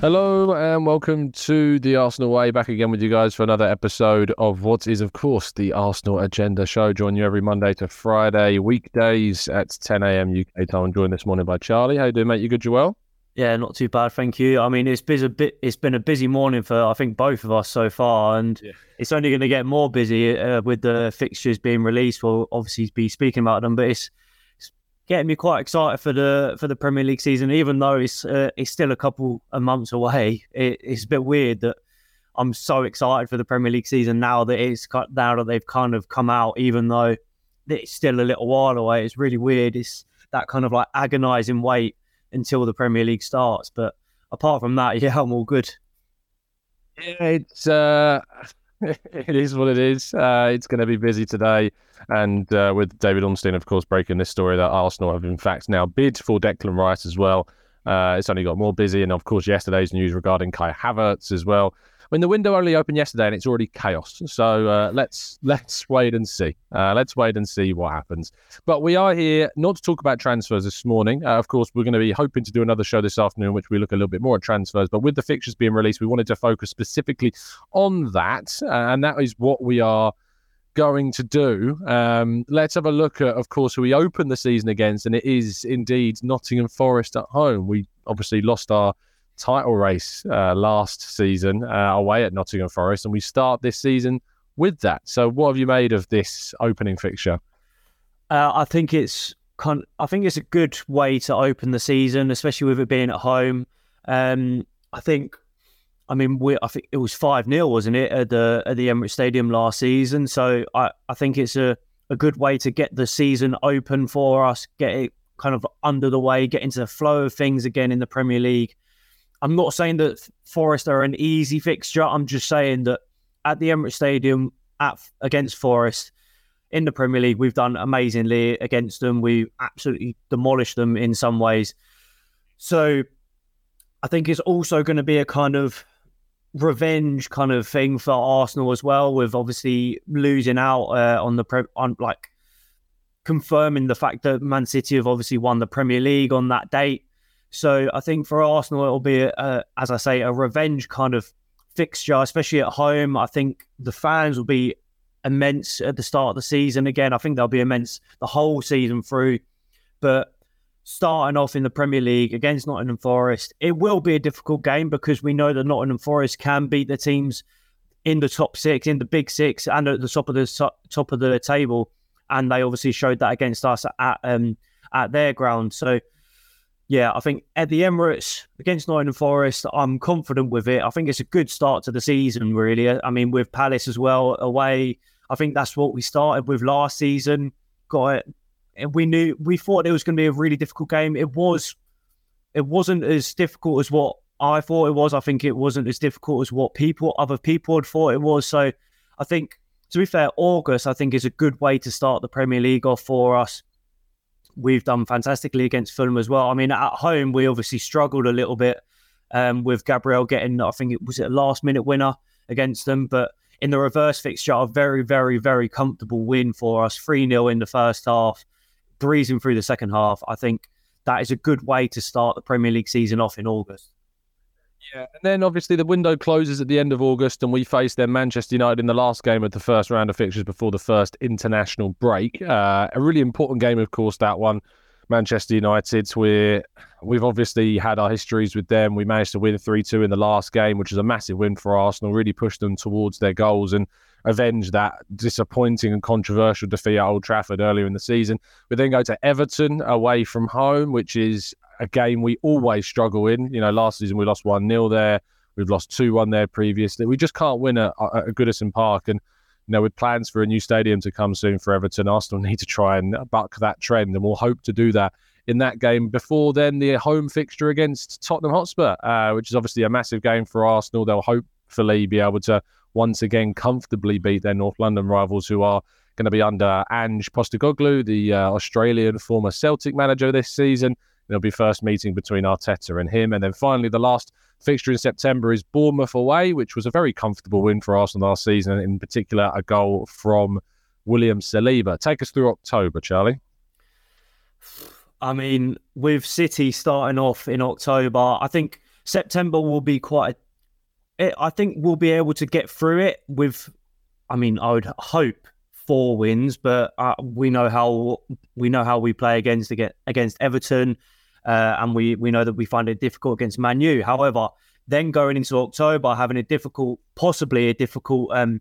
Hello and welcome to the Arsenal Way. Back again with you guys for another episode of what is, of course, the Arsenal Agenda Show. Join you every Monday to Friday, weekdays at 10 a.m. UK time. I'm joined this morning by Charlie. How you doing, mate? You good, Joel? Yeah, not too bad, thank you. I mean, it's been a bit. It's been a busy morning for I think both of us so far, and yeah. it's only going to get more busy uh, with the fixtures being released. We'll obviously be speaking about them, but it's getting me quite excited for the for the Premier League season, even though it's uh, it's still a couple of months away. It, it's a bit weird that I'm so excited for the Premier League season now that it's now that they've kind of come out, even though it's still a little while away. It's really weird. It's that kind of like agonising wait until the Premier League starts. But apart from that, yeah, I'm all good. Yeah, it's uh, it is what it is. Uh, it's going to be busy today. And uh, with David Ornstein, of course, breaking this story that Arsenal have in fact now bid for Declan Rice as well. Uh, it's only got more busy. And of course, yesterday's news regarding Kai Havertz as well. Mean, the window only opened yesterday and it's already chaos. So uh, let's let's wait and see. Uh, let's wait and see what happens. But we are here not to talk about transfers this morning. Uh, of course, we're going to be hoping to do another show this afternoon, which we look a little bit more at transfers. But with the fixtures being released, we wanted to focus specifically on that, uh, and that is what we are going to do. Um, let's have a look at, of course, who we open the season against, and it is indeed Nottingham Forest at home. We obviously lost our title race uh, last season uh, away at Nottingham Forest, and we start this season with that. So, what have you made of this opening fixture? Uh, I think it's kind. I think it's a good way to open the season, especially with it being at home. Um, I think. I mean, we, I think it was five 0 wasn't it, at the at the Emirates Stadium last season? So I, I think it's a, a good way to get the season open for us, get it kind of under the way, get into the flow of things again in the Premier League. I'm not saying that Forest are an easy fixture. I'm just saying that at the Emirates Stadium at against Forest in the Premier League, we've done amazingly against them. We absolutely demolished them in some ways. So I think it's also going to be a kind of revenge kind of thing for Arsenal as well, with obviously losing out uh, on the pre- on like confirming the fact that Man City have obviously won the Premier League on that date. So I think for Arsenal, it'll be, a, as I say, a revenge kind of fixture, especially at home. I think the fans will be immense at the start of the season. Again, I think they'll be immense the whole season through. But starting off in the Premier League against Nottingham Forest, it will be a difficult game because we know that Nottingham Forest can beat the teams in the top six, in the big six, and at the top of the top of the table. And they obviously showed that against us at um, at their ground. So yeah, I think at the Emirates against Nottingham Forest, I'm confident with it. I think it's a good start to the season, really. I mean, with Palace as well away, I think that's what we started with last season. Got it. And we knew we thought it was going to be a really difficult game. It was. It wasn't as difficult as what I thought it was. I think it wasn't as difficult as what people, other people, had thought it was. So, I think to be fair, August I think is a good way to start the Premier League off for us we've done fantastically against Fulham as well. I mean, at home we obviously struggled a little bit um, with Gabriel getting, I think it was a last minute winner against them, but in the reverse fixture, a very, very, very comfortable win for us, three 0 in the first half, breezing through the second half. I think that is a good way to start the Premier League season off in August. Yeah, and then obviously the window closes at the end of August, and we face then Manchester United in the last game of the first round of fixtures before the first international break. Uh, a really important game, of course, that one. Manchester United, we we've obviously had our histories with them. We managed to win 3 2 in the last game, which is a massive win for Arsenal, really pushed them towards their goals and avenge that disappointing and controversial defeat at Old Trafford earlier in the season. We then go to Everton away from home, which is a game we always struggle in. You know, last season we lost 1 0 there. We've lost 2 1 there previously. We just can't win at, at Goodison Park. And, you know, with plans for a new stadium to come soon for Everton, Arsenal need to try and buck that trend. And we'll hope to do that in that game before then the home fixture against Tottenham Hotspur, uh, which is obviously a massive game for Arsenal. They'll hopefully be able to once again comfortably beat their North London rivals who are going to be under Ange Postecoglou, the uh, Australian former Celtic manager this season. There'll be first meeting between Arteta and him. And then finally, the last fixture in September is Bournemouth away, which was a very comfortable win for Arsenal last season, in particular, a goal from William Saliba. Take us through October, Charlie. I mean, with City starting off in October, I think September will be quite. A, I think we'll be able to get through it with. I mean, I would hope four wins, but uh, we know how we know how we play against against Everton, uh, and we we know that we find it difficult against Manu. However, then going into October, having a difficult, possibly a difficult um,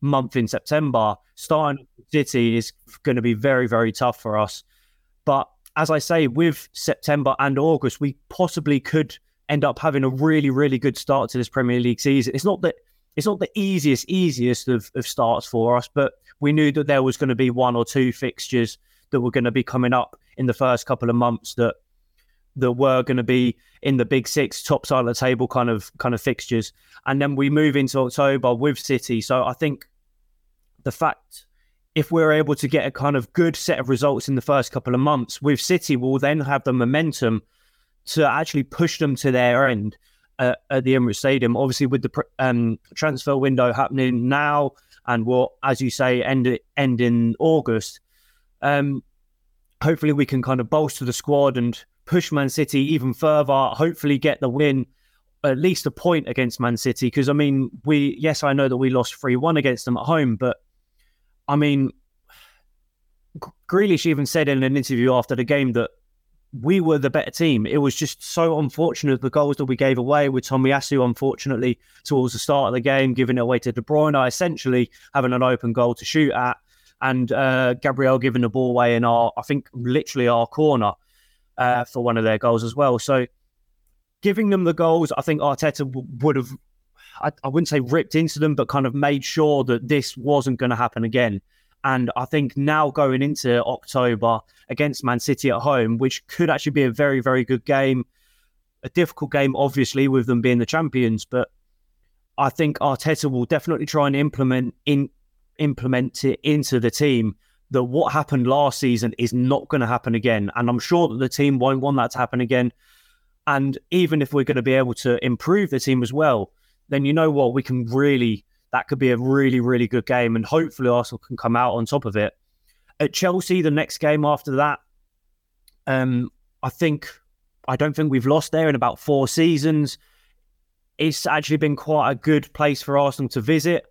month in September, starting City is going to be very very tough for us. But as I say, with September and August, we possibly could end up having a really, really good start to this Premier League season. It's not that it's not the easiest, easiest of, of starts for us, but we knew that there was going to be one or two fixtures that were going to be coming up in the first couple of months that that were going to be in the big six, top side of the table kind of kind of fixtures, and then we move into October with City. So I think the fact if we're able to get a kind of good set of results in the first couple of months with City, we'll then have the momentum to actually push them to their end uh, at the Emirates Stadium. Obviously, with the um, transfer window happening now, and will, as you say, end end in August. Um, hopefully, we can kind of bolster the squad and push Man City even further. Hopefully, get the win, at least a point against Man City. Because I mean, we yes, I know that we lost three one against them at home, but I mean, Grealish even said in an interview after the game that we were the better team. It was just so unfortunate the goals that we gave away with Tomiyasu, unfortunately, towards the start of the game, giving it away to De Bruyne, essentially having an open goal to shoot at, and uh, Gabriel giving the ball away in our, I think, literally our corner uh, for one of their goals as well. So giving them the goals, I think Arteta would have, I, I wouldn't say ripped into them, but kind of made sure that this wasn't going to happen again. And I think now going into October against Man City at home, which could actually be a very, very good game, a difficult game, obviously, with them being the champions. But I think Arteta will definitely try and implement in implement it into the team that what happened last season is not going to happen again. And I'm sure that the team won't want that to happen again. And even if we're going to be able to improve the team as well, then you know what? We can really that could be a really, really good game. And hopefully Arsenal can come out on top of it. At Chelsea, the next game after that, um, I think I don't think we've lost there in about four seasons. It's actually been quite a good place for Arsenal to visit.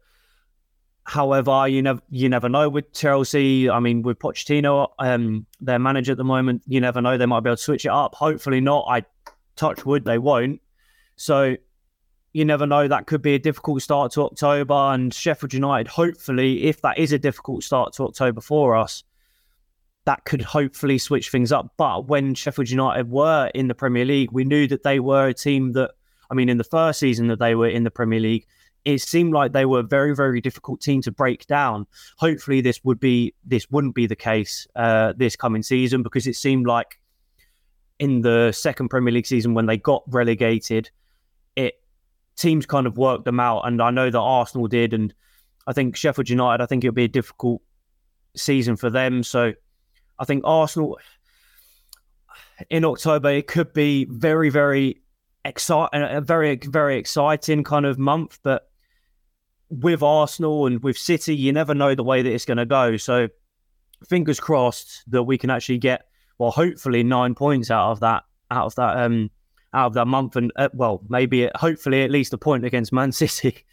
However, you never you never know with Chelsea. I mean, with Pochettino, um, their manager at the moment, you never know. They might be able to switch it up. Hopefully not. I touch wood, they won't. So you never know. That could be a difficult start to October. And Sheffield United, hopefully, if that is a difficult start to October for us, that could hopefully switch things up. But when Sheffield United were in the Premier League, we knew that they were a team that, I mean, in the first season that they were in the Premier League, it seemed like they were a very, very difficult team to break down. Hopefully, this would be this wouldn't be the case uh, this coming season because it seemed like in the second Premier League season when they got relegated, it teams kind of worked them out, and I know that Arsenal did, and I think Sheffield United. I think it'll be a difficult season for them. So I think Arsenal in October it could be very, very exciting, a very, very exciting kind of month. But with Arsenal and with City, you never know the way that it's going to go. So fingers crossed that we can actually get, well, hopefully nine points out of that, out of that um, out of that month, and uh, well, maybe hopefully at least a point against Man City.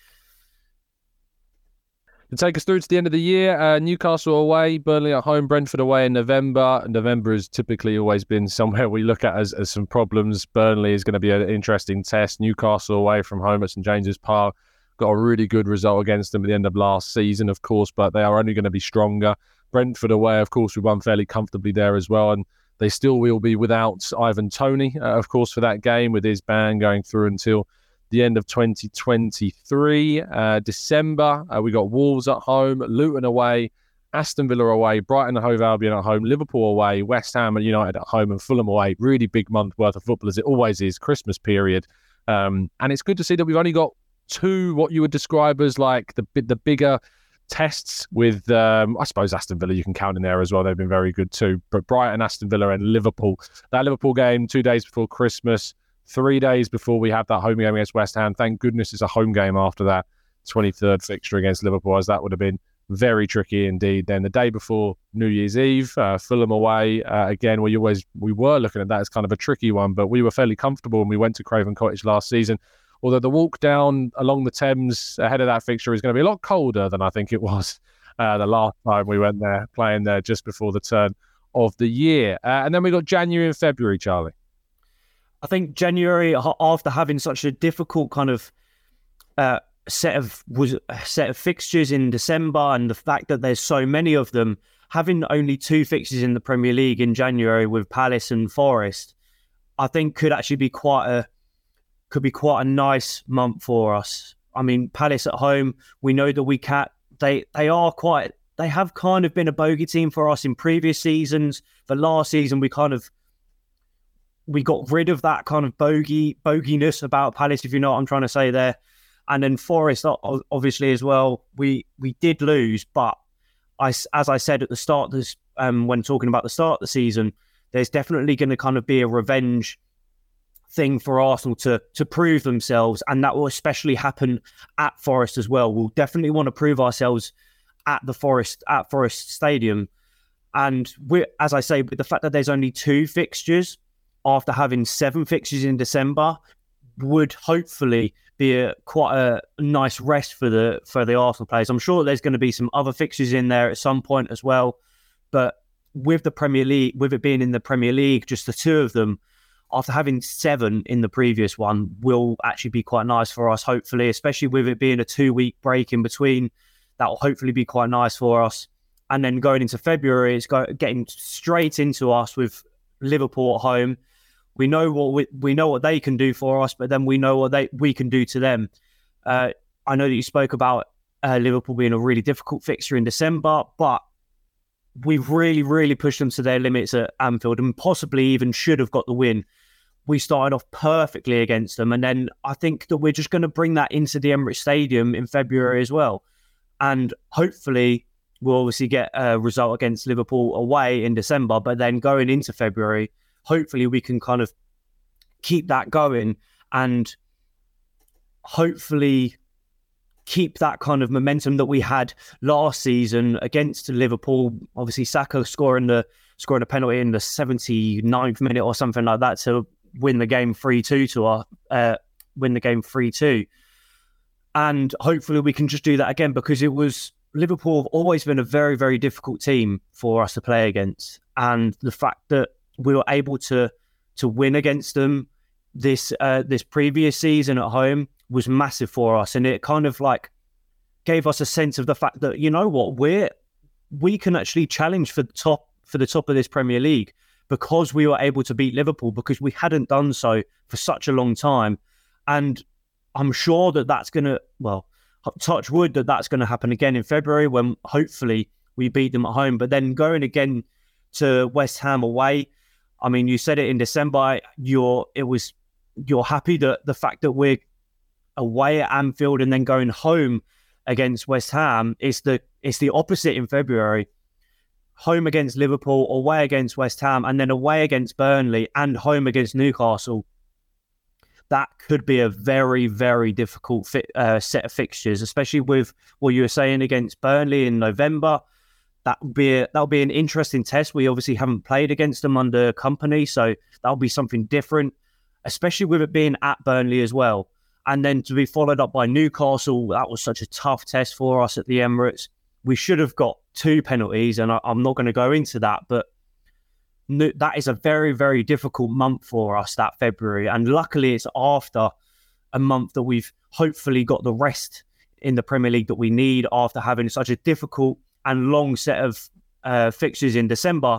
To take us through to the end of the year, uh, Newcastle away, Burnley at home, Brentford away in November. November has typically always been somewhere we look at as, as some problems. Burnley is going to be an interesting test. Newcastle away from home at St James's Park. Got a really good result against them at the end of last season, of course, but they are only going to be stronger. Brentford away, of course, we won fairly comfortably there as well. And they still will be without Ivan Toney, uh, of course, for that game with his ban going through until the end of 2023. Uh, December, uh, we got Wolves at home, Luton away, Aston Villa away, Brighton and Hove Albion at home, Liverpool away, West Ham and United at home, and Fulham away. Really big month worth of football, as it always is, Christmas period. Um, and it's good to see that we've only got two, what you would describe as like the the bigger tests with, um, I suppose, Aston Villa, you can count in there as well. They've been very good too. But Brighton, Aston Villa, and Liverpool. That Liverpool game, two days before Christmas, three days before we have that home game against West Ham. Thank goodness it's a home game after that 23rd fixture against Liverpool, as that would have been very tricky indeed. Then the day before New Year's Eve, uh, Fulham away uh, again. We always we were looking at that as kind of a tricky one, but we were fairly comfortable when we went to Craven Cottage last season. Although the walk down along the Thames ahead of that fixture is going to be a lot colder than I think it was uh, the last time we went there, playing there just before the turn of the year. Uh, and then we got January and February, Charlie. I think January, after having such a difficult kind of uh, set of was set of fixtures in December, and the fact that there's so many of them, having only two fixtures in the Premier League in January with Palace and Forest, I think could actually be quite a could be quite a nice month for us. I mean, Palace at home, we know that we can they they are quite they have kind of been a bogey team for us in previous seasons. For last season, we kind of we got rid of that kind of bogey boginess about Palace, if you know what I'm trying to say there. And then Forest, obviously as well, we we did lose, but I, as I said at the start, this um, when talking about the start of the season, there's definitely going to kind of be a revenge thing for Arsenal to to prove themselves, and that will especially happen at Forest as well. We'll definitely want to prove ourselves at the Forest at Forest Stadium, and we, as I say, with the fact that there's only two fixtures after having seven fixtures in December, would hopefully be a quite a nice rest for the for the Arsenal players. I'm sure there's going to be some other fixtures in there at some point as well, but with the Premier League, with it being in the Premier League, just the two of them, after having seven in the previous one, will actually be quite nice for us. Hopefully, especially with it being a two week break in between, that will hopefully be quite nice for us. And then going into February, it's go, getting straight into us with Liverpool at home we know what we, we know what they can do for us, but then we know what they we can do to them. Uh, I know that you spoke about uh, Liverpool being a really difficult fixture in December, but we've really, really pushed them to their limits at Anfield and possibly even should have got the win. We started off perfectly against them, and then I think that we're just going to bring that into the Emirates Stadium in February as well, and hopefully we'll obviously get a result against Liverpool away in December. But then going into February hopefully we can kind of keep that going and hopefully keep that kind of momentum that we had last season against Liverpool. Obviously, Saka scoring the scoring a penalty in the 79th minute or something like that to win the game 3-2 to our uh, win the game 3-2. And hopefully we can just do that again because it was Liverpool have always been a very, very difficult team for us to play against. And the fact that we were able to to win against them this uh, this previous season at home was massive for us, and it kind of like gave us a sense of the fact that you know what we're we can actually challenge for the top for the top of this Premier League because we were able to beat Liverpool because we hadn't done so for such a long time, and I'm sure that that's going to well touch wood that that's going to happen again in February when hopefully we beat them at home, but then going again to West Ham away I mean, you said it in December. You're it was you're happy that the fact that we're away at Anfield and then going home against West Ham is the it's the opposite in February. Home against Liverpool, away against West Ham, and then away against Burnley and home against Newcastle. That could be a very, very difficult fit, uh, set of fixtures, especially with what you were saying against Burnley in November that will be a, that'll be an interesting test. We obviously haven't played against them under Kompany, so that'll be something different, especially with it being at Burnley as well. And then to be followed up by Newcastle, that was such a tough test for us at the Emirates. We should have got two penalties, and I, am not going to go into that, but that is a very, very difficult month for us that February. And luckily, it's after a month that we've hopefully got the rest in the Premier League that we need after having such a difficult and long set of uh, fixtures in December.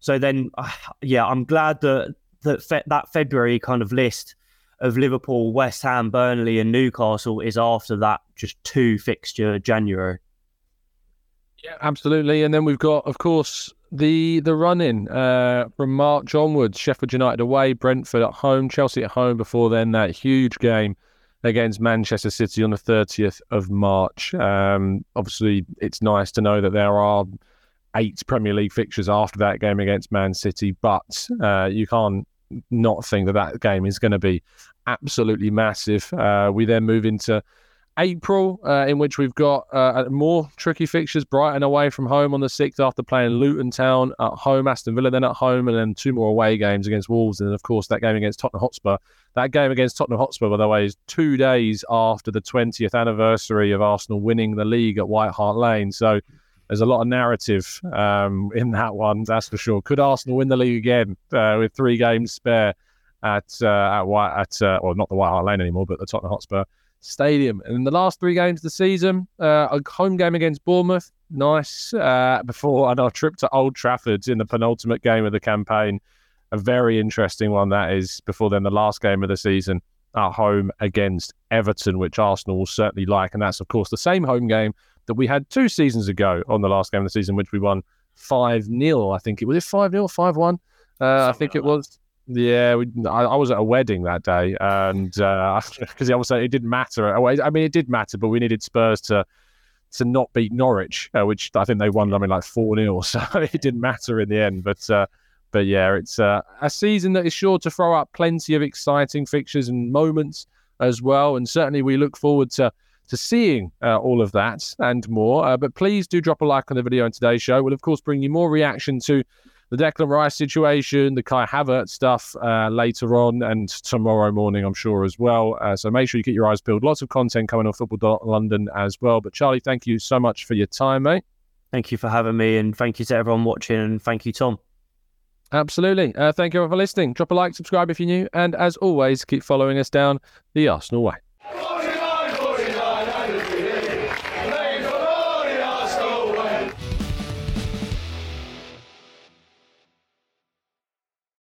So then, uh, yeah, I'm glad that that fe- that February kind of list of Liverpool, West Ham, Burnley, and Newcastle is after that just two fixture January. Yeah, absolutely. And then we've got, of course, the the run in uh, from March onwards. Sheffield United away, Brentford at home, Chelsea at home. Before then, that huge game against Manchester City on the 30th of March. Um, obviously, it's nice to know that there are eight Premier League fixtures after that game against Man City, but uh, you can't not think that that game is going to be absolutely massive. Uh, we then move into April, uh, in which we've got uh, more tricky fixtures. Brighton away from home on the 6th after playing Luton Town at home, Aston Villa then at home, and then two more away games against Wolves. And then, of course, that game against Tottenham Hotspur. That game against Tottenham Hotspur, by the way, is two days after the 20th anniversary of Arsenal winning the league at White Hart Lane. So there's a lot of narrative um, in that one, that's for sure. Could Arsenal win the league again uh, with three games spare at uh, at White at uh, or not the White Hart Lane anymore, but the Tottenham Hotspur Stadium? And in the last three games of the season, uh, a home game against Bournemouth, nice. Uh, before and our trip to Old Trafford in the penultimate game of the campaign, a very interesting one that is. Before then, the last game of the season at home against Everton, which Arsenal will certainly like, and that's of course the same home game that we had two seasons ago on the last game of the season, which we won 5 0. I think it was it 5 0, 5 1. Uh, I think it was. Yeah, we, I, I, was at a wedding that day, and because uh, obviously it didn't matter. I mean, it did matter, but we needed Spurs to to not beat Norwich, uh, which I think they won. I mean, like four 0 so it didn't matter in the end. But uh, but yeah, it's uh, a season that is sure to throw up plenty of exciting fixtures and moments as well. And certainly, we look forward to to seeing uh, all of that and more. Uh, but please do drop a like on the video in today's show. We'll, of course, bring you more reaction to the Declan Rice situation, the Kai Havertz stuff uh, later on, and tomorrow morning, I'm sure, as well. Uh, so make sure you keep your eyes peeled. Lots of content coming on Football London as well. But Charlie, thank you so much for your time, mate. Thank you for having me, and thank you to everyone watching, and thank you, Tom. Absolutely. Uh, thank you everyone for listening. Drop a like, subscribe if you're new, and as always, keep following us down the Arsenal way.